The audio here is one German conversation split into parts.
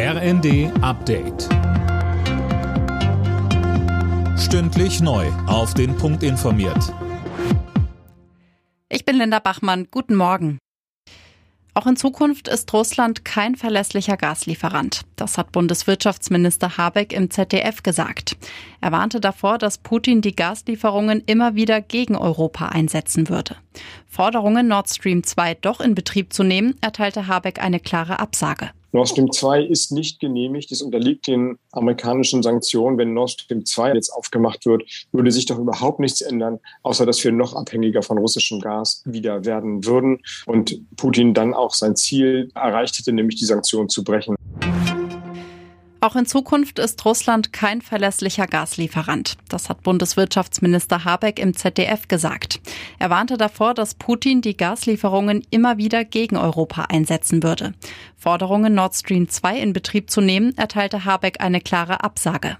RND Update. Stündlich neu. Auf den Punkt informiert. Ich bin Linda Bachmann. Guten Morgen. Auch in Zukunft ist Russland kein verlässlicher Gaslieferant. Das hat Bundeswirtschaftsminister Habeck im ZDF gesagt. Er warnte davor, dass Putin die Gaslieferungen immer wieder gegen Europa einsetzen würde. Forderungen, Nord Stream 2 doch in Betrieb zu nehmen, erteilte Habeck eine klare Absage. Nord Stream 2 ist nicht genehmigt. Es unterliegt den amerikanischen Sanktionen. Wenn Nord Stream 2 jetzt aufgemacht wird, würde sich doch überhaupt nichts ändern, außer dass wir noch abhängiger von russischem Gas wieder werden würden und Putin dann auch sein Ziel erreicht hätte, nämlich die Sanktionen zu brechen. Auch in Zukunft ist Russland kein verlässlicher Gaslieferant. Das hat Bundeswirtschaftsminister Habeck im ZDF gesagt. Er warnte davor, dass Putin die Gaslieferungen immer wieder gegen Europa einsetzen würde. Forderungen, Nord Stream 2 in Betrieb zu nehmen, erteilte Habeck eine klare Absage.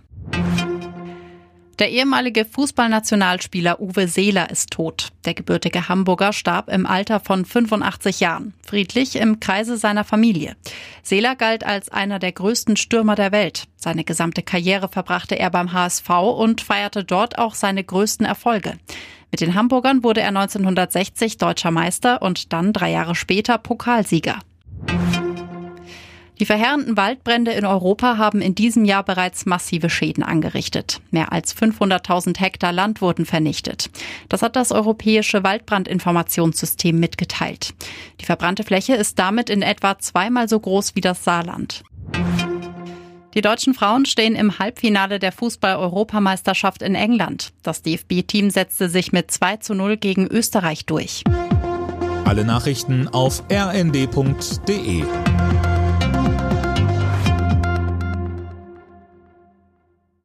Der ehemalige Fußballnationalspieler Uwe Seeler ist tot. Der gebürtige Hamburger starb im Alter von 85 Jahren, friedlich im Kreise seiner Familie. Seeler galt als einer der größten Stürmer der Welt. Seine gesamte Karriere verbrachte er beim HSV und feierte dort auch seine größten Erfolge. Mit den Hamburgern wurde er 1960 deutscher Meister und dann drei Jahre später Pokalsieger. Die verheerenden Waldbrände in Europa haben in diesem Jahr bereits massive Schäden angerichtet. Mehr als 500.000 Hektar Land wurden vernichtet. Das hat das europäische Waldbrandinformationssystem mitgeteilt. Die verbrannte Fläche ist damit in etwa zweimal so groß wie das Saarland. Die deutschen Frauen stehen im Halbfinale der Fußball-Europameisterschaft in England. Das DFB-Team setzte sich mit 2 zu 0 gegen Österreich durch. Alle Nachrichten auf rnd.de